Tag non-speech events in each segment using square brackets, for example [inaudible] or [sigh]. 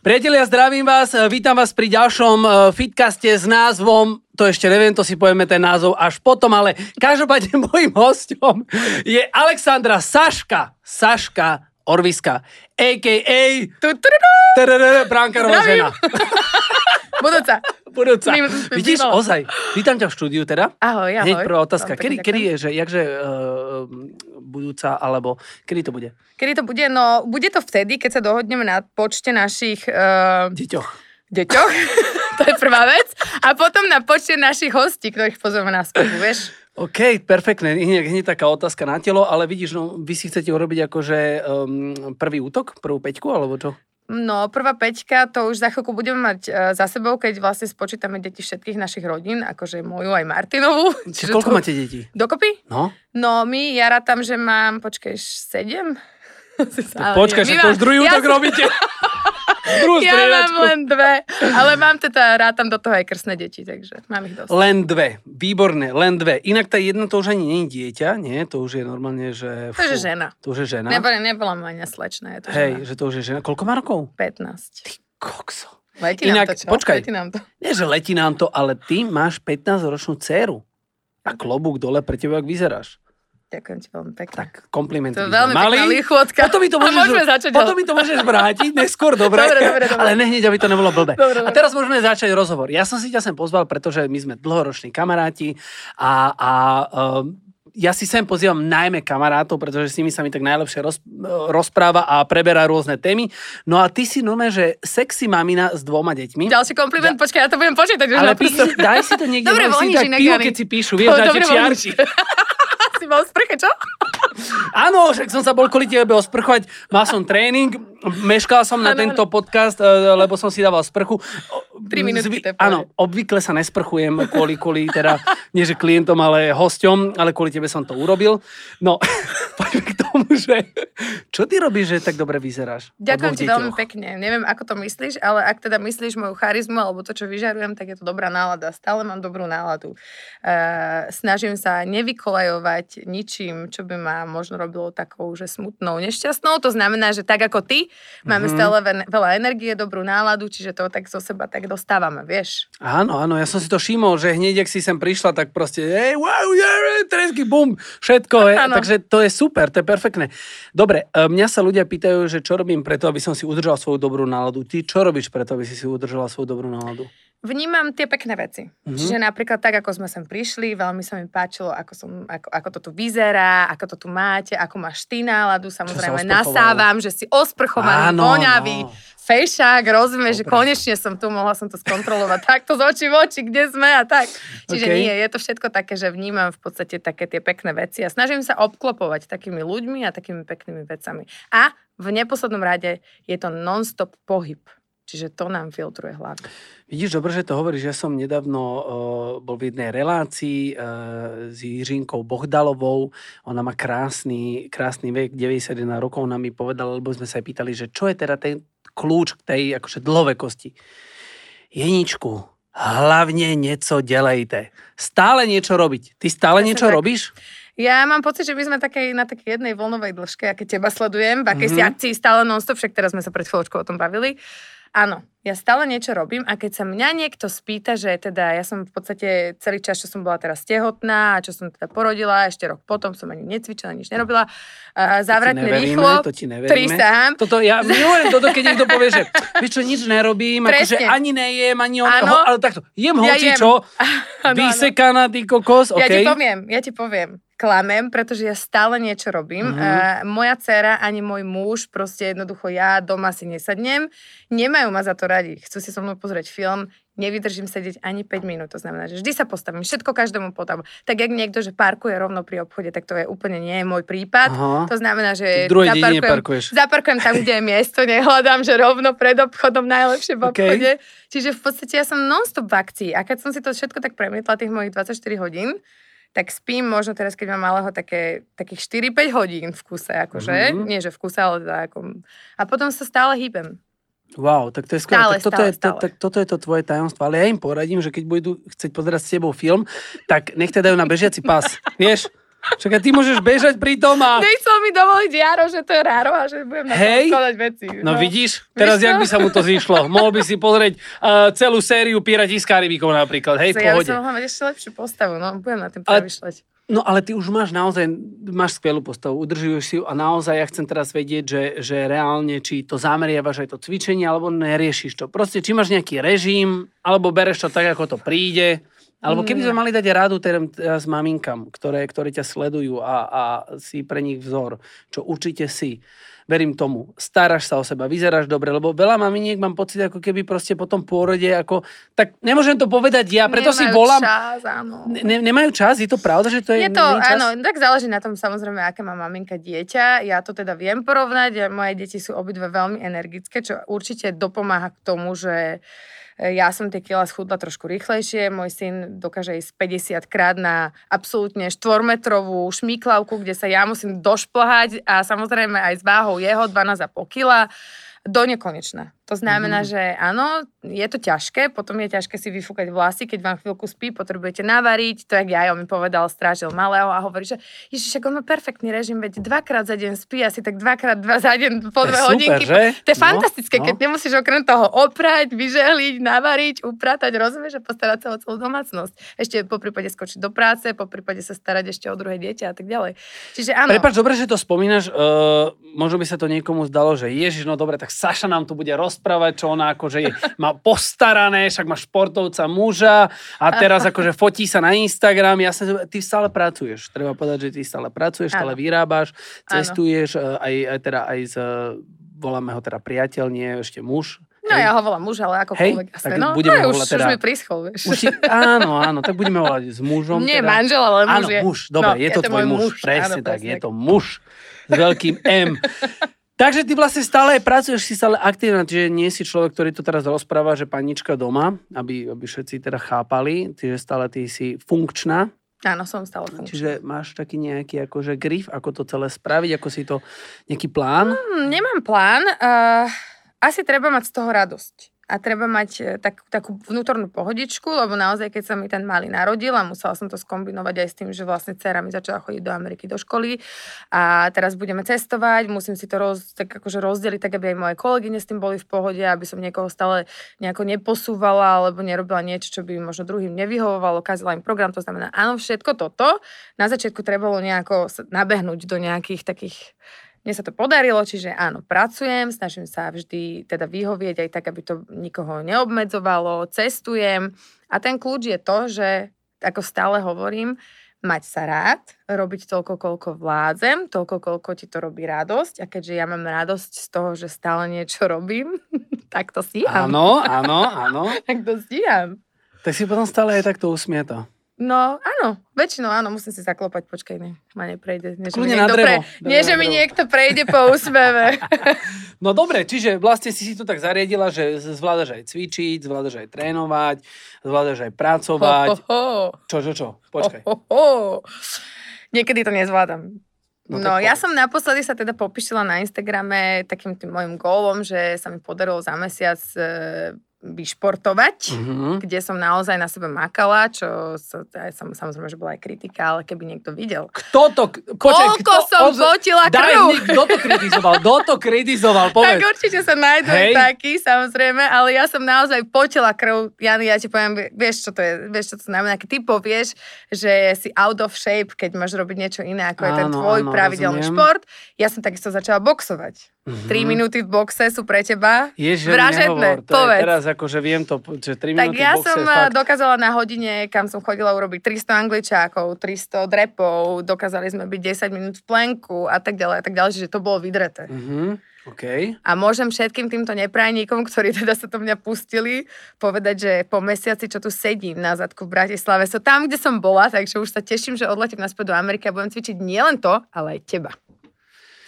Priatelia, zdravím vás, e, vítam vás pri ďalšom e, fitcaste s názvom, to ešte neviem, to si povieme ten názov až potom, ale každopádne [laughs] môjim hostom je Alexandra Saška, Saška Orviska, a.k.a. Bránkarová žena. Budúca. Budúca. My- my- Vidíš, ozaj, vítam ťa v štúdiu teda. Ahoj, ahoj. Hneď prvá otázka. Kedy, kedy je, že, jakže uh, budúca, alebo kedy to bude? Kedy to bude? No, bude to vtedy, keď sa dohodneme na počte našich uh, Deťoch. deťoch. [laughs] to je prvá vec. A potom na počte našich hostí, ktorých pozveme na spolu, vieš? OK, perfektné. Hneď, hneď taká otázka na telo, ale vidíš, no, vy si chcete urobiť akože um, prvý útok, prvú peťku, alebo čo? No, prvá peťka, to už za chvíľku budeme mať uh, za sebou, keď vlastne spočítame deti všetkých našich rodín, akože moju aj Martinovú. [laughs] Čiže koľko to- máte detí? Dokopy? No, No, my, ja rátam, že mám, počkej, sedem? [laughs] Počkaj, že to už druhý ja útok som- robíte. [laughs] Druhú Ja mám len dve, ale mám teda, rátam do toho aj krstné deti, takže mám ich dosť. Len dve. Výborné, len dve. Inak tá jedna to už ani nie je dieťa, nie? To už je normálne, že... To je fú, žena. To už je žena. Nebola, nebola moja slečna, je to Hej, žena. že to už je žena. Koľko má rokov? 15. Kokso. Letí Inak, nám to, čo? počkaj. Letí nám to. Nie, že letí nám to, ale ty máš 15-ročnú dceru. A klobúk dole pre teba, ak vyzeráš. Ďakujem ti veľmi pekne. Tak komplimenty. To je veľmi mali. pekná lichvotka. Potom mi to A môžeš, môžeme začať potom mi to môžeš vrátiť neskôr, dobre? Dobre, dobre, dobre. Ale nehneď, aby to nebolo blbé. Dobre, A dobre. teraz môžeme začať rozhovor. Ja som si ťa sem pozval, pretože my sme dlhoroční kamaráti a, a um, ja si sem pozývam najmä kamarátov, pretože s nimi sa mi tak najlepšie roz, rozpráva a preberá rôzne témy. No a ty si normálne, že sexy mamina s dvoma deťmi. Ďalší kompliment, počkaj, ja to budem počítať Ale píš, daj si to niekde, Dobre, si pivo, Jani. keď si píšu, vieš, To- dáte čiarky. Si v sprche, čo? Áno, však som sa bol kvôli tebe osprchovať, mal som tréning, meškal som na tento podcast, e, lebo som si dával sprchu. O- Tri minútky, to je v pohode. Áno, obvykle sa nesprchujem kvôli, kvôli teda, nie že klientom, ale hosťom, ale kvôli tebe som to urobil. No, [laughs] poďme k tomu, že čo ty robíš, že tak dobre vyzeráš? Ďakujem ti veľmi pekne. Neviem, ako to myslíš, ale ak teda myslíš moju charizmu alebo to, čo vyžarujem, tak je to dobrá nálada. Stále mám dobrú náladu. Uh, snažím sa nevykolajovať ničím, čo by ma možno robilo takou, že smutnou, nešťastnou. To znamená, že tak ako ty, máme Mhm. stále ve- veľa energie, dobrú náladu, čiže to tak zo seba tak dostávame, vieš. Áno, áno, ja som si to všimol, že hneď, ak si sem prišla, tak proste, hej, wow, yeah, tresky, bum, všetko, je, takže to je super, to je perfektné. Dobre, e, mňa sa ľudia pýtajú, že čo robím preto, aby som si udržal svoju dobrú náladu. Ty čo robíš preto, aby si si udržala svoju dobrú náladu? Vnímam tie pekné veci. Mhm. Mm-hmm. Čiže napríklad tak, ako sme sem prišli, veľmi sa mi páčilo, ako, som, ako, ako to tu vyzerá, ako to tu máte, ako máš ty náladu. Samozrejme, nasávam, že si osprchovaný, Áno, voňavý, no. rozumieš, že konečne som tu, mohla som to skontrolovať [laughs] takto z očí v oči, kde sme a tak. Čiže OK. nie, je to všetko také, že vnímam v podstate také tie pekné veci a snažím sa obklopovať takými ľuďmi a takými peknými vecami. A v neposlednom rade je to non-stop pohyb. Čiže to nám filtruje hlavu. Vidíš, dobre, že to hovoríš. Ja som nedávno uh, bol v jednej relácii uh, s Jiřinkou Bohdalovou. Ona má krásny, krásny vek, 91 rokov. Ona mi povedala, lebo sme sa jej pýtali, že čo je teda ten kľúč k tej akože dlhovekosti. Jeničku, hlavne niečo delejte. Stále niečo robiť. Ty stále Presne niečo tak. robíš? Ja mám pocit, že my sme takej, na takej jednej vlnovej dĺžke, a keď teba sledujem, v akej Mhm. si akcii stále non-stop, však teraz sme sa pred chvíľočkou o tom bavili. Áno, ja stále niečo robím a keď sa mňa niekto spýta, že teda ja som v podstate celý čas, čo som bola teraz tehotná a čo som teda porodila, ešte rok potom som ani necvičila, nič nerobila, a závratne neveríme, rýchlo, to ti neveríme. trisám, Toto, ja milujem toto, keď niekto povie, že vieš čo, nič nerobím, akože ani nejem, ani on, Áno. ho, ale takto, jem Ja hoci jem. čo, [laughs] vysekaná ty kokos, Ja ti poviem, ja ti poviem. Klamem, pretože ja stále niečo robím. Mhm. Uh, moja dcera ani môj muž, proste jednoducho ja doma si nesadnem. Nemajú ma za to radi. Chcú si so mnou pozrieť film, nevydržím sedieť ani 5 minút. To znamená, že vždy sa postavím, všetko každému podám. Tak jak niekto, že parkuje rovno pri obchode, tak to je úplne nie je môj prípad. Aha. To znamená, že parkuješ. zaparkujem tam, kde je miesto, nehľadám, že rovno pred obchodom najlepšie v obchode. Čiže v podstate ja som non-stop v akcii. A keď som si to všetko tak premietla, tých mojich 24 hodín, tak spím možno teraz, keď mám malého, také, takých 4-5 hodín v kuse, akože. Mhm. Nie, že v kuse, ale teda ako... A potom sa stále hýbem. Wow, tak to je skvelé. Stále, Tak toto, stále, je, to, stále. tak toto je to tvoje tajomstvo. Ale ja im poradím, že keď budú chcieť pozerať s tebou film, tak nech teda dajú na bežiaci pás. Vieš? Čakaj, ty môžeš bežať pri tom a... Nechcel mi dovoliť Jaro, že to je ráro a že budem na Hej. veci. No vidíš, teraz jak by sa mu to zišlo. Mohol by si pozrieť uh, celú sériu Pirati z Karibikov napríklad, hej, v Ja by pohode. som mohla mať ešte lepšiu postavu, no budem na tým Ale- premyšľať. No ale ty už máš naozaj, máš skvelú postavu, udržuješ si ju a naozaj ja chcem teraz vedieť, že, že reálne, či to zameriavaš aj to cvičenie, alebo neriešiš to. Proste, či máš nejaký režim, alebo bereš to tak, ako to príde. Alebo keby sme mali dať rádu teraz maminkám, ktoré, ktoré ťa sledujú a, a si pre nich vzor, čo určite si. Verím tomu. Staráš sa o seba, vyzeráš dobre, lebo veľa maminiek mám pocit, ako keby proste po tom pôrode, ako, tak nemôžem to povedať ja, preto si Nemajú volám, Čas, áno. Ne, nemajú čas? Je to pravda, že to je, Je to, čas? áno, tak záleží na tom samozrejme, aké má maminka dieťa. Ja to teda viem porovnať. Moje deti sú obidve veľmi energické, čo určite dopomáha k tomu, že ja som tie kila schudla trošku rýchlejšie. Môj syn dokáže ísť 50 krát na absolútne štvormetrovú šmíklavku, kde sa ja musím došplhať a samozrejme aj s váhou jeho 12,5 kila do nekonečna. To znamená, Mhm. že áno, je to ťažké, potom je ťažké si vyfúkať vlasy, keď vám chvíľku spí, potrebujete navariť, to jak ja, on mi povedal, strážil malého a hovorí, že Ježiš, ako on má perfektný režim, veď dvakrát za deň spí, asi tak dvakrát dva za deň po dve super, hodinky. že? To je No, fantastické, no. keď nemusíš okrem toho oprať, vyžehliť, navariť, upratať, rozumieš, a postarať sa o celú domácnosť. Ešte po prípade skočiť do práce, po prípade sa starať ešte o druhé dieťa a tak ďalej. Čiže áno. Prepač, dobre, že to spomínaš. Uh, možno by sa to niekomu zdalo, že ježiš, no dobre, tak Saša nám tu bude rozprávať, čo ona akože je, má postarané, však má športovca muža a teraz akože fotí sa na Instagram. Ja som, ty stále pracuješ. Treba povedať, že ty stále pracuješ, stále Áno. vyrábaš, cestuješ, uh, aj, aj teda aj z, voláme ho teda priateľ, nie ešte muž. No ja ho volám muž, ale akokoľvek. Hej, tak no, budeme no, už, volať už teda- mi prischol, vieš. Už áno, áno, tak budeme volať s mužom. Nie teda. manžel, ale muž Áno, je. muž, dobre, No, je je to to tvoj muž, muž, presne áno, tak, presne je to muž s veľkým M. [laughs] Takže ty vlastne stále pracuješ, si stále aktívna, čiže nie si človek, ktorý to teraz rozpráva, že panička doma, aby, aby všetci teda chápali, čiže stále ty si funkčná, Áno, som stále funkčná. čiže máš taký nejaký akože grif, ako to celé spraviť, ako si to, nejaký plán? Hm, nemám plán. Uh, asi treba mať z toho radosť. A treba mať e, tak, takú vnútornú pohodičku, lebo naozaj, keď sa mi ten malý narodil a musela som to skombinovať aj s tým, že vlastne dcera mi začala chodiť do Ameriky do školy a teraz budeme cestovať, musím si to roz, tak akože rozdeliť, tak aby aj moje kolegyne s tým boli v pohode, aby som niekoho stále nejako neposúvala alebo nerobila niečo, čo by možno druhým nevyhovovalo, kazila im program, to znamená, áno, všetko toto. Na začiatku trebalo nejako nabehnúť do nejakých takých mne sa to podarilo, čiže áno, pracujem, snažím sa vždy teda vyhovieť aj tak, aby to nikoho neobmedzovalo, cestujem a ten kľúč je to, že ako stále hovorím, mať sa rád, robiť toľko, koľko vládzem, toľko, koľko ti to robí radosť a keďže ja mám radosť z toho, že stále niečo robím, [laughs] tak to stíham. Áno, áno, áno. [laughs] Tak to stíham. Tak si potom stále aj takto usmieta. No, áno, väčšinou áno, musím si zaklopať, počkaj, ne, ma neprejde. Nie, že mi Kľudne na niekto, pre, nie, že mi niekto prejde po úsmeve. [laughs] No dobre, čiže vlastne si si to tak zariadila, že zvládaš aj cvičiť, zvládaš aj trénovať, zvládaš aj pracovať. Ho, ho, ho. Čo, čo, čo? Počkaj. Ho, ho, ho. Niekedy to nezvládam. No No, ja som naposledy sa teda popíšila na Instagrame takým tým môjim gólom, že sa mi podarilo za mesiac e, vyšportovať, Mhm. kde som naozaj na sebe makala, čo sa, aj, sam, samozrejme, že bola aj kritika, ale keby niekto videl. Kto to... Počkaj, Koľko kto, som ozve- potila krv! kto to kritizoval? Kto to kritizoval? Tak Povedz. určite sa nájdú Hej. takí, samozrejme, ale ja som naozaj potila krv. Jani, ja ti poviem, vieš, čo to je, vieš, čo to znamená, keď ty povieš, že si out of shape, keď máš robiť niečo iné, ako je ten Áno, tvoj áno, pravidelný rozumiem. šport. Ja som takisto začala boxovať. Mhm. 3 minúty v boxe sú pre teba Ježiš, vražedné, nehovor, to je povedz. teraz akože viem to, že 3 Tak minúty ja boxe som je eh, fakt. dokázala na hodine, kam som chodila urobiť 300 angličákov, 300 drepov, dokázali sme byť 10 minút v plenku a tak ďalej a tak ďalej, že to bolo vydreté. Mhm, OK. A môžem všetkým týmto neprajníkom, ktorí teda sa to mňa pustili, povedať, že po mesiaci, čo tu sedím na zadku v Bratislave, so tam, kde som bola, takže už sa teším, že odletím naspäť do Ameriky a budem cvičiť nielen to, ale aj teba.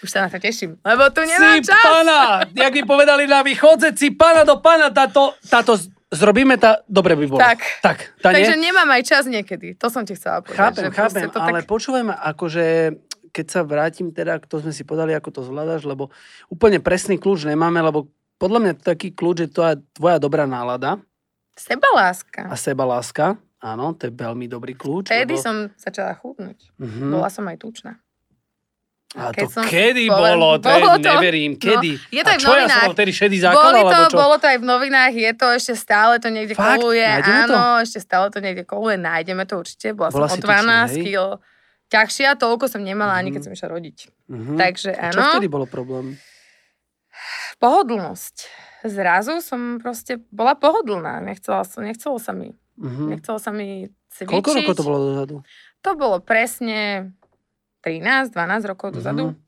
Už sa na to teším, lebo tu nemám čas. Cipana! Jak by povedali na východze, cipana do pana, táto, táto zrobíme, tá, dobre by bolo. Tak. Tak, tá Takže nie? nemám aj čas niekedy. To som ti chcela povedať. Chápem, chápem, to ale tak... počúvaj ma, akože keď sa vrátim teda, to sme si podali, ako to zvládaš, lebo úplne presný kľúč nemáme, lebo podľa mňa taký kľúč je to tvoja dobrá nálada Sebaláska. a sebaláska. Áno, to je veľmi dobrý kľúč. Vtedy lebo... som začala chudnúť. Mhm. Bola som aj tučná. A keď to som- kedy bolo- bolo? To bolo je, to. neverím. Kedy? No, je to a aj v čo, ja som novinách. vtedy šedý zákal, Boli to, alebo čo? bolo to aj v novinách, je to ešte stále to niekde Fakt? koluje. Nájdeme to? Áno, ešte stále to niekde koluje, nájdeme to určite. Bola, Bola som o tučná, 12 hej? kg ťažšia, toľko som nemala ani keď Mhm. som išla rodiť. Mhm. Takže A čo áno. vtedy bolo problém? Pohodlnosť. Zrazu som proste bola pohodlná. Nechcela, som, nechcelo sa mi. Mhm. Nechcelo sa mi cvičiť. Koľko rokov to bolo dozadu? To bolo presne 13, 12 rokov dozadu. Mhm.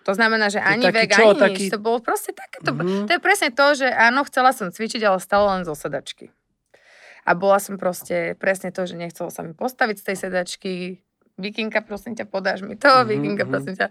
To znamená, že To ani taký vek, čo, ani taký- nič. To bolo proste takéto. Mhm. To je presne to, že áno, chcela som cvičiť, ale stále len zo sedačky. A bola som proste presne to, že nechcelo sa mi postaviť z tej sedačky. Vikinka, prosím ťa, podáš mi to, Mhm, Vikinka, mhm. prosím ťa.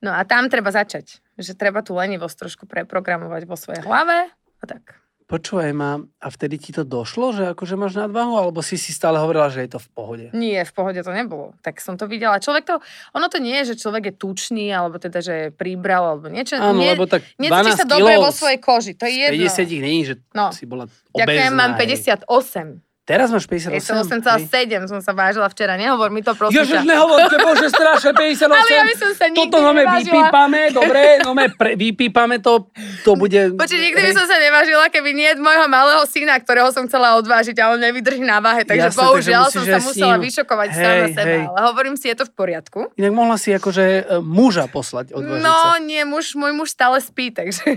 No a tam treba začať. Že treba tú lenivosť trošku preprogramovať vo svojej hlave a tak. Počúvaj ma, a vtedy ti to došlo, že akože máš nadvahu, alebo si si stále hovorila, že je to v pohode? Nie, v pohode to nebolo. Tak som to videla. Človek to, ono to nie je, že človek je tučný, alebo teda, že pribral, alebo niečo. Áno, nie, lebo tak 12 necítiš sa dobre vo svojej koži. To je jedno. 50 není, že No. si bola obezná. Ďakujem, mám hej. 58. Teraz máš Je 58? to 8,7 som sa vážila včera. Nehovor mi to prosím Ježiš, ťa. nehovorte, bože, strašne [laughs] 58. Ale ja by som sa nikdy Toto nevážila. vypípame, dobre, no me pre, vypípame to, to bude... Počuť, nikdy by som sa nevážila, keby nie môjho malého syna, ktorého som chcela odvážiť, ale nevydrží na váhe, takže Jasné, bohužiaľ takže som musíš sa aj s musela ním. vyšokovať Hej, sama seba. hej. Ale hovorím si, je to v poriadku. Inak mohla si akože e, muža poslať odvážiť No sa. nie, muž, môj muž stále spí, takže... [laughs]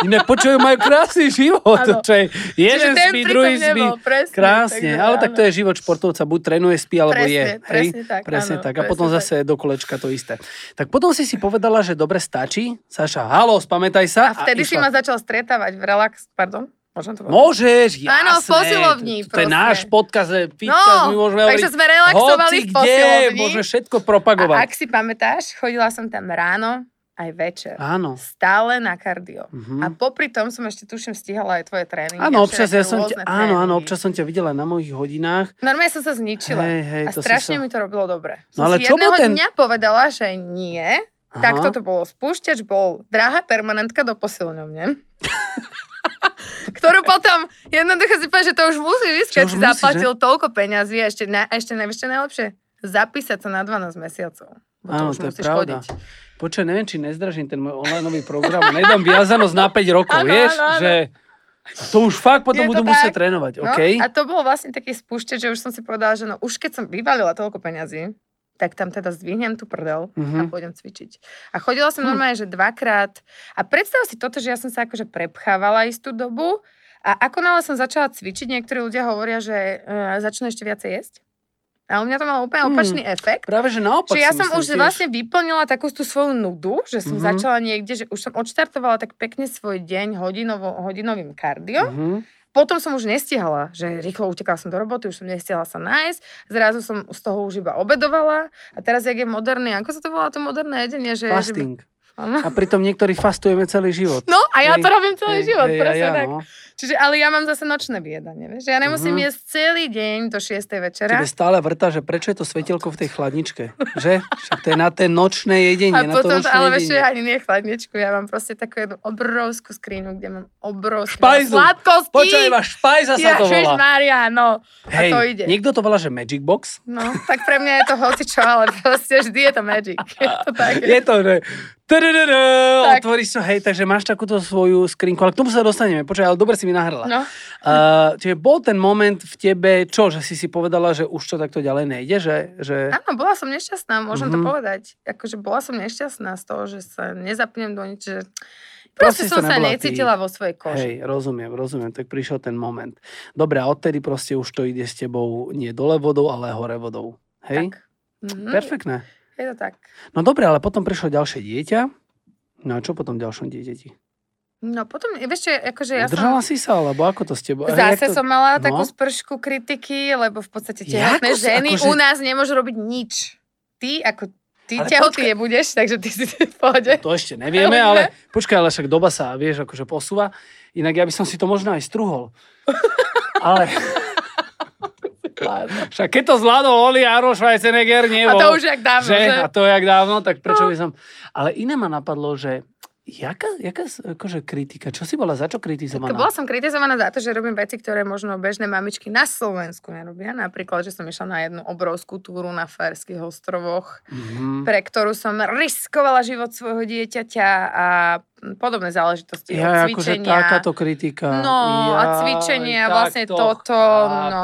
Inak počujú, majú krásny život. Áno. Čo je, jeden spí, druhý spí. Presne, Krásne, takže ale tak áno. to je život športovca, buď trénuje, spí, alebo Presne, je. presne tak, Presne áno, tak. A presne potom tak. zase do kolečka to isté. Tak potom si si povedala, že dobre stačí. Saša, halo, spamätaj sa. A vtedy si išla. ma začal stretávať v relax... Pardon? Môžem to povedať? Môžeš, jasné. Áno, v posilovni, To, to je náš podcast, že fitka, my môžeme No, takže sme relaxovali hoci v kde, posilovni. môžeme všetko A propagovať. ak si pamätáš, chodila som tam ráno aj večer. Áno. Stále na kardio. Mhm. A popri tom som ešte tuším stihala aj tvoje tréningy. Áno, občas ja som ťa, áno, áno, občas som ťa videla na mojich hodinách. Normálne som sa zničila. Hej, hej, a to strašne sa- mi to robilo dobre. No Som ale si čo jedného ten- dňa povedala, že nie. Aha. Tak toto bolo. Spúšťač bol drahá permanentka do posilňovne. [laughs] ktorú potom jednoducho si povedal, že to už musí už si zaplatil toľko peňazí a ešte, na, ešte, ešte najlepšie zapísať sa na 12 mesiacov. To Áno, už to je pravda. chodiť. Počuj, neviem, či nezdražím ten môj online program nedám viazanosť na 5 rokov, Áno, vieš? áno, áno. Že to už fakt potom budú tak. musieť trénovať, No, OK? a to bolo vlastne taký spúšťač, že už som si povedala, že no už keď som vyvalila toľko peňazí, tak tam teda zdvihnem tú prdel a Mhm. pôjdem cvičiť. A chodila som Hm. normálne, že dvakrát. A predstav si toto, že ja som sa akože prepchávala istú dobu a ako nále som začala cvičiť, niektorí ľudia hovoria, že uh, začnú ešte viacej jesť. A u mňa to malo úplne Hm. opačný efekt. Práve, že naopak Že ja som už tiež. vlastne vyplnila takú tú svoju nudu, že som Mhm. začala niekde, že už som odštartovala tak pekne svoj deň hodinovo, hodinovým kardio. Mhm. Potom som už nestihala, že rýchlo utekala som do roboty, už som nestihala sa nájsť, zrazu som z toho už iba obedovala a teraz, jak je moderný, ako sa to volá to moderné jedenie? Že, Fasting. Že... Áno. A pritom niektorí fastujeme celý život. No a ja Hej, to robím celý Hej, život, hej, presne ja, tak. no. Čiže, ale ja mám zase nočné vyjedanie, vieš? Ja nemusím Mhm. jesť celý deň do 6. večera. Tebe stále vrta, že prečo je to svetielko v tej chladničke, že? Však to je na té nočné jedenie, A na to potom, nočné ale vieš, ja ani nie chladničku, ja mám proste takú jednu obrovskú skrínu, kde mám obrovské Špajzu. sladkosti. Počkaj, iba špajza sa to Ježiš volá. Maria, no. a Hej, to ide. niekto to volá, že Magic Box. No, tak pre mňa je to hocičo, ale proste vždy je to magic. [laughs] Je to tak. Je to, že Tak. otvoríš to, hej, takže máš takúto svoju skrinku, ale k tomu sa dostaneme. Počkaj, ale dobre si mi nahrala. No, Uh, čiže bol ten moment v tebe, čo, že si si povedala, že už to takto ďalej nejde, že... že... áno, bola som nešťastná, môžem Mhm. to povedať. Akože bola som nešťastná z toho, že sa nezapnem do nič, že Proste proste som sa nebola ty. necítila vo svojej koži. Hej, rozumiem, rozumiem, tak prišiel ten moment. Dobre, a odtedy proste už to ide s tebou nie dole vodou, ale hore vodou. Hej? Tak. Mhm, Perfektné. Je to tak. No dobre, ale potom prišlo ďalšie dieťa. No a čo potom ďalšom dieťati? No potom, vieš čo, akože ja Udržala som... si sa, alebo ako to s tebou? Zase to... som mala No. takú spršku kritiky, lebo v podstate tehotné ženy akože- u nás nemôžu robiť nič. Ty, ako ty tehotný nebudeš, takže ty si v pohode. To ešte nevieme, ale počkaj, ale však doba sa, vieš, akože posúva. Inak ja by som si to možno aj struhol. ale však keď to zvládol Oli Aaron Schwarzenegger, nie A to už jak dávno, že? že? A to jak dávno, tak prečo by som... Ale iné ma napadlo, že Jaká, jaká akože kritika? Čo si bola, za čo kritizovaná? Bola som kritizovaná za to, že robím veci, ktoré možno bežné mamičky na Slovensku nerobia. Napríklad, že som išla na jednu obrovskú túru na Fajerských ostrovoch, Mhm. pre ktorú som riskovala život svojho dieťaťa a podobné záležitosti. Ja, akože cvičenia. takáto kritika. No, a Jaj, cvičenie a tak vlastne to toto, no.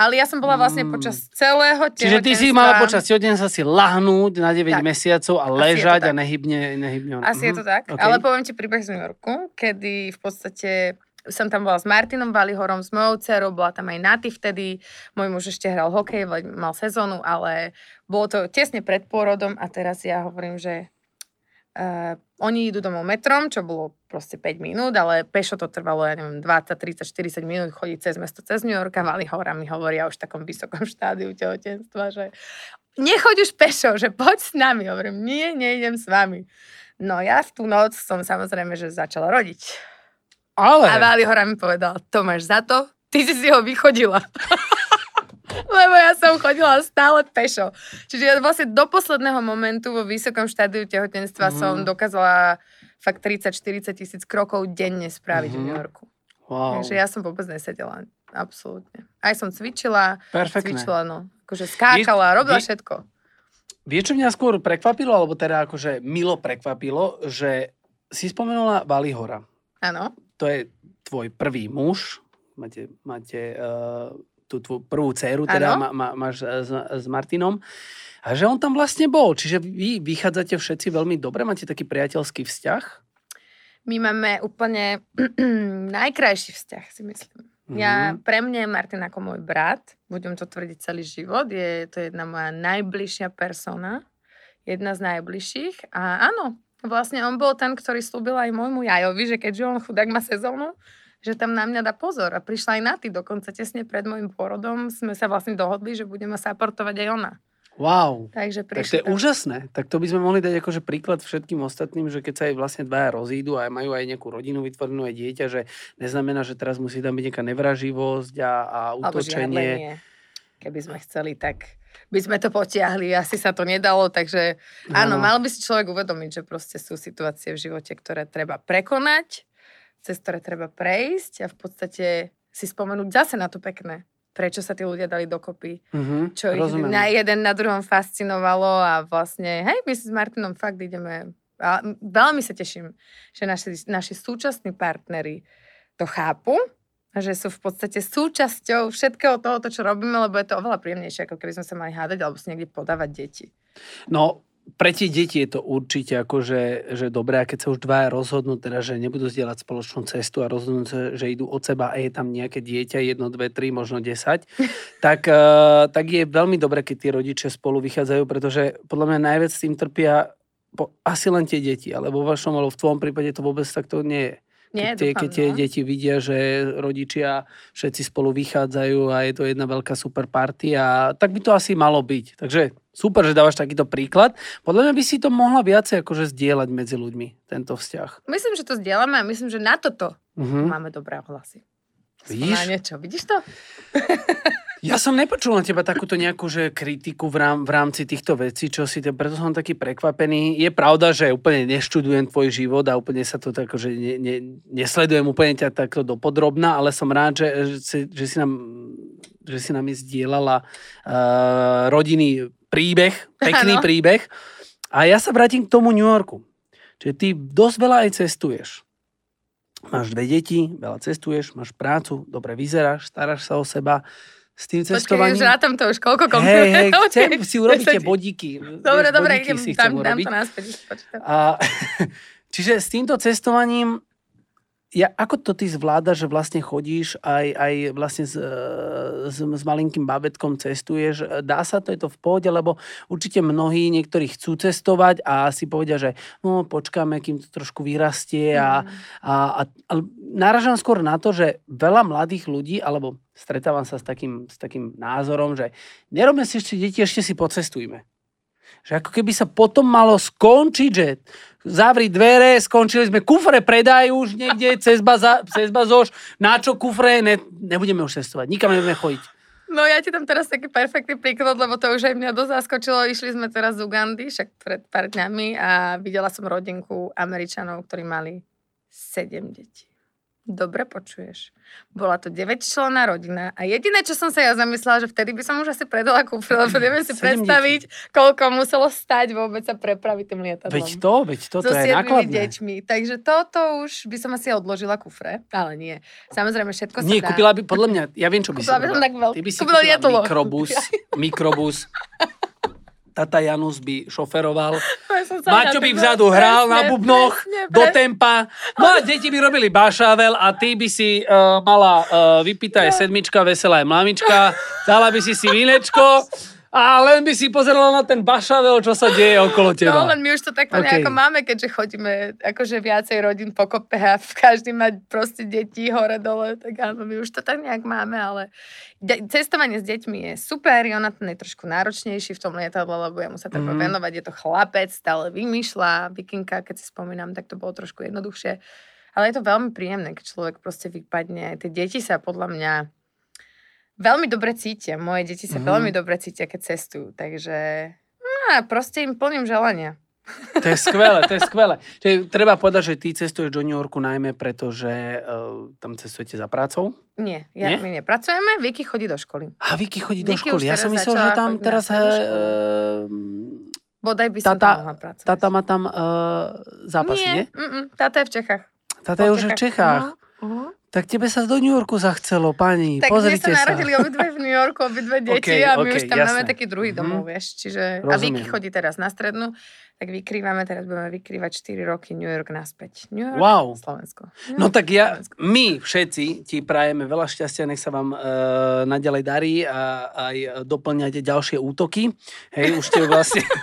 Ale ja som bola vlastne Mm. počas celého Čiže ty si tehotenstva- mala počas tehotenstva si lahnúť na 9 Tak. mesiacov a ležať a nehybne, nehybne. Asi je to tak. OK. Ale poviem ti príbeh z New Yorku, kedy v podstate som tam bola s Martinom Valihorom, s mojou dcerou, bola tam aj Naty vtedy. Môj muž ešte hral hokej, mal sezónu, ale bolo to tesne pred pôrodom a teraz ja hovorím, že uh, oni idú domov metrom, čo bolo proste 5 minút, ale pešo to trvalo, ja neviem, 20, 30, 40 minút chodiť cez mesto, cez New York a Valihora mi hovoria už v takom vysokom štádiu tehotenstva, že nechoď už pešo, že poď s nami. Hovorím, nie, nejdem s vami. No ja v tú noc som samozrejme, že začala rodiť. Ale, A Váli Hora mi povedal, to máš za to, ty si si ho vychodila. [laughs] Som chodila stále pešo. Čiže ja vlastne do posledného momentu vo vysokom štádiu tehotenstva Mhm. som dokázala fakt 30-40 tisíc krokov denne spraviť v Mhm. New Yorku. wow, Takže ja som vôbec nesedela. Absolútne. Aj som cvičila, perfektné. cvičila, no. Akože skákala, robila vy- všetko. Vieš, čo mňa skôr prekvapilo, alebo teda akože milo prekvapilo, že si spomenula Valihora. Áno. To je tvoj prvý muž, máte, máte uh, tú tvoju prvú dceru, teda ma, ma, máš s, s Martinom. A že on tam vlastne bol. Čiže vy vychádzate všetci veľmi dobre, máte taký priateľský vzťah. My máme úplne [clears throat] najkrajší vzťah, si myslím. Ja, Mhm. pre mňa je Martin ako môj brat, budem to tvrdiť celý život, je to jedna moja najbližšia persona, jedna z najbližších a áno, vlastne on bol ten, ktorý slúbil aj môjmu Jajovi, že keďže on chudák má sezónu, že tam na mňa dá pozor a prišla aj na ty, dokonca tesne pred môjim porodom sme sa vlastne dohodli, že budeme supportovať aj ona. Wow. Takže Tak to je úžasné. Tak to by sme mohli dať akože príklad všetkým ostatným, že keď sa aj vlastne dvaja rozídu a majú aj nejakú rodinu vytvorenú aj dieťa, že neznamená, že teraz musí tam byť nejaká nevraživosť a, a žiadlenie. Keby sme chceli, tak by sme to potiahli. Asi sa to nedalo, takže áno, Áno. mal by si človek uvedomiť, že proste sú situácie v živote, ktoré treba prekonať, cez ktoré treba prejsť a v podstate si spomenúť zase na to pekné. Prečo sa tí ľudia dali dokopy, Mhm, čo ich rozumiem. na jeden na druhom fascinovalo a vlastne, hej, my si s Martinom fakt ideme, a veľmi sa teším, že naši, naši súčasní partneri to chápu, a že sú v podstate súčasťou všetkého toho, čo robíme, lebo je to oveľa príjemnejšie, ako keby sme sa mali hádať alebo si niekde podávať deti. No, pre tie deti je to určite akože, že dobré, a keď sa už dvaja rozhodnú, teda, že nebudú zdieľať spoločnú cestu a rozhodnú sa, že idú od seba a je tam nejaké dieťa, jedno, dve, tri, možno desať, [laughs] tak, eh, tak je veľmi dobré, keď tie rodičia spolu vychádzajú, pretože podľa mňa najviac s tým trpia po, asi len tie deti, alebo vo vašom, alebo v tvojom prípade to vôbec takto nie je. Nie, keď tie, dúfam, keď tie no. deti vidia, že rodičia všetci spolu vychádzajú a je to jedna veľká super party a tak by to asi malo byť. Takže super, že dávaš takýto príklad. Podľa mňa by si to mohla viacej akože zdieľať medzi ľuďmi, tento vzťah. Myslím, že to zdieľame a myslím, že na toto Mhm. máme dobré hlasy. Vidíš? Niečo. Vidíš to? [laughs] Ja som nepočul na teba takúto nejakú že kritiku v, rám, v rámci týchto vecí, čo si te, preto som taký prekvapený. Je pravda, že úplne neštudujem tvoj život a úplne sa to tak, že ne, ne, nesledujem úplne ťa takto dopodrobná, ale som rád, že, že, že si nám že si nám zdieľala uh, rodinný príbeh, pekný Áno. príbeh. A ja sa vrátim k tomu New Yorku. Čiže ty dosť veľa aj cestuješ. Máš dve deti, veľa cestuješ, máš prácu, dobre vyzeráš, staráš sa o seba. S tým cestovaním... už rátam to už koľko Hej, komplimentov. hej, chcem si urobiť tie bodíky. Dobre, Vieš, dobre, idem, dám, dám to naspäť. A, [laughs] čiže s týmto cestovaním, ja, ako to ty zvládaš, že vlastne chodíš aj, aj vlastne s, e, s, s malinkým babetkom cestuješ? Dá sa to, je to v pohode, lebo určite mnohí, niektorí chcú cestovať a si povedia, že no počkáme, kým to trošku vyrastie a, Mm. a, a, a naražam skôr na to, že veľa mladých ľudí, alebo stretávam sa s takým, s takým názorom, že nerobme si ešte deti, ešte si pocestujme. Že ako keby sa potom malo skončiť, že zavri dvere, skončili sme, kufre predaj už niekde cez, baza, cez bazoš, na čo kufre, ne, nebudeme už cestovať, nikam nebudeme chodiť. No ja ti tam teraz taký perfektný príklad, lebo to už aj mňa dosť zaskočilo. Išli sme teraz z Ugandy, však pred pár dňami a videla som rodinku Američanov, ktorí mali 7 detí. Dobre počuješ. Bola to 9 členná rodina a jediné, čo som sa ja zamyslela, že vtedy by som už asi predala kufr, lebo neviem si predstaviť, koľko muselo stať vôbec sa prepraviť tým lietadlom. Veď to, veď to, to so je nákladné. deťmi. Takže toto už by som asi odložila kufre, ale nie. Samozrejme, všetko sa Nie, dá. kúpila by, podľa mňa, ja viem, čo by si Kúpila by som tak veľ- Ty by si kúpila kúpila mikrobus, mikrobus, [laughs] Tata Janus by šoferoval, [laughs] Maťo by vzadu hral na bubnoch presne, do presne. tempa, no a deti by robili bašável a ty by si uh, mala uh, vypýta je sedmička, veselá je mamička, dala by si si vínečko [laughs] a len by si pozerala na ten bašavel, čo sa deje okolo No, teba. len my už to takto OK. nejako máme, keďže chodíme akože viacej rodín po kope a v každý mať proste deti hore dole, tak áno, my už to tak nejak máme, ale de- cestovanie s deťmi je super, Jonathan je trošku náročnejší v tom lietadle, lebo ja mu sa treba Mhm. venovať, je to chlapec, stále vymýšľa, vikinka, keď si spomínam, tak to bolo trošku jednoduchšie. Ale je to veľmi príjemné, keď človek proste vypadne. Tie deti sa podľa mňa veľmi dobre cítia. Moje deti sa Mhm. veľmi dobre cítia, keď cestujú. Takže á, proste im plním želania. To je skvelé, to je skvelé. Čiže treba povedať, že ty cestuješ do New Yorku najmä preto, že uh, tam cestujete za prácou. Nie, ja, Nie? my nepracujeme, Vicky chodí do školy. A Vicky chodí do Vicky školy. Ja som myslel, že tam teraz... Uh. Bodaj by som Tata- tam mohla pracovať. tata má tam uh, zápasy, nie? nie? Mm-mm, tata je v Čechách. Tata je už v Čechách. Uh-huh. Tak tebe sa do New Yorku zachcelo, pani. Tak Pozrite sa sa. narodili obidve v New Yorku, obidve [laughs] deti OK, a my OK, už tam máme jasné. taký druhý Mhm. domov, vieš. Čiže, a Vicky Rozumiem. chodí teraz na strednú, tak vykrývame, teraz budeme vykrývať 4 roky New York naspäť. New York, Wow. Slovensko. No New York, tak ja, Slovensko. my všetci ti prajeme veľa šťastia, nech sa vám uh, naďalej darí a aj doplňate ďalšie útoky. Hej, už ste vlastne... [laughs]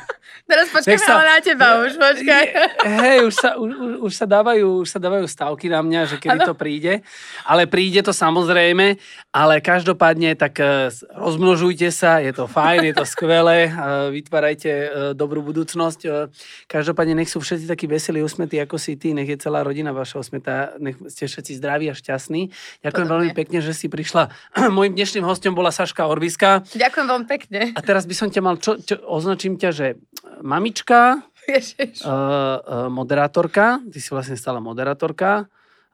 Teraz počkajme Nech sa- ale na teba už, počkaj. Hej, už sa, už, už- sa dávajú, už sa dávajú stavky na mňa, že kedy Áno. to príde. Ale príde to samozrejme, ale každopádne tak eh, rozmnožujte sa, je to fajn, je to skvelé, eh, vytvárajte eh, dobrú budúcnosť. Každopádne nech sú všetci takí veselí, usmetí ako si ty, nech je celá rodina vaša usmetá, nech ste všetci zdraví a šťastní. Ďakujem Podobne. veľmi pekne, že si prišla. [clears throat] Mojím dnešným hostom bola Saška Orviska. Ďakujem veľmi pekne. A teraz by som ťa mal, čo, čo označím ťa, že mamička, Ježiš. uh, uh, moderátorka, ty si vlastne stále moderátorka.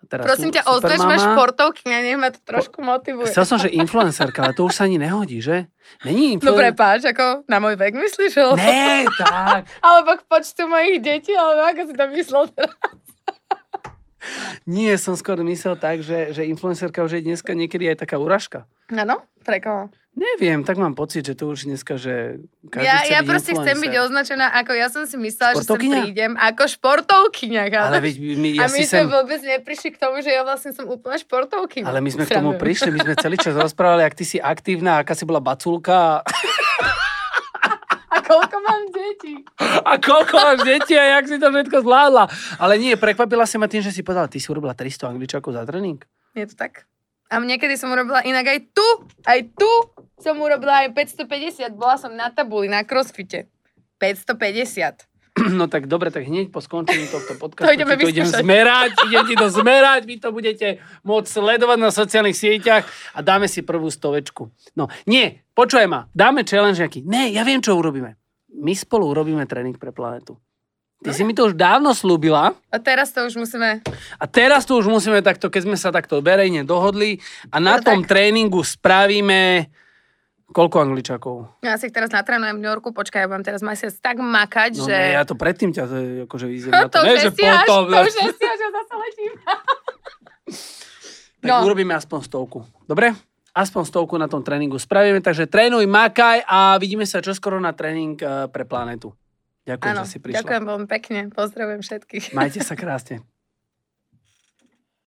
Teraz Prosím ťa, označ ma supermama. športovkyňa, nech ma to trošku motivuje. Chcel som, že influencerka, ale to už sa ani nehodí, že? Není No influencer... prepáč, ako na môj vek myslíš? Alebo, Ne, tak. [laughs] alebo k počtu mojich detí, alebo ako si to myslel teraz? Nie, som skôr myslel tak, že, že influencerka už je dneska niekedy aj taká uražka. Áno? Pre koho? Neviem, tak mám pocit, že to už dneska, že každý Ja, ja byť proste chcem byť influencer. označená ako, ja som si myslela, že sem prídem ako športovkyňa. Ale my, a ja my si sme sem... vôbec neprišli k tomu, že ja vlastne som úplná športovkyňa. Ale my sme k tomu prišli, my sme celý čas rozprávali, ak ty si aktívna, aká si bola baculka. A koľko mám detí? A koľko máš detí a jak si to všetko zvládla. Ale nie, prekvapila si ma tým, že si povedala, ty si urobila 300 angličákov za tréning. Je to tak? A niekedy som urobila inak aj tu, aj tu som urobila aj 550. Bola som na tabuli, na crossfite. 550. [clears throat] No tak dobre, tak hneď po skončení tohto podcastu To ideme ti to idem zmerať, idem ti to zmerať, vy to budete môcť sledovať na sociálnych sieťach a dáme si prvú stovečku. No, nie, počuj ma, dáme challenge nejaký. Ne, ja viem, čo urobíme. My spolu urobíme tréning pre planetu. Ty si mi to už dávno slúbila A teraz to už musíme... a teraz to už musíme takto, keď sme sa takto verejne dohodli a na No tom tak. tréningu spravíme koľko angličakov? Ja si ich teraz natrénujem v New Yorku, počkaj, ja budem teraz mesiac tak makať, No že... ne, ja to predtým ťa to, akože vyzerá na to. [laughs] to Ne, že nestiaš, potom, to už nestiaš, že zase letím. [laughs] Tak No. urobíme aspoň stovku. Dobre? Aspoň stovku na tom tréningu spravíme, takže trénuj, makaj a vidíme sa čoskoro na tréning eh, pre planetu. Ďakujem, Áno, že si prišla. ďakujem veľmi pekne, pozdravujem všetkých. Majte sa [laughs] krásne.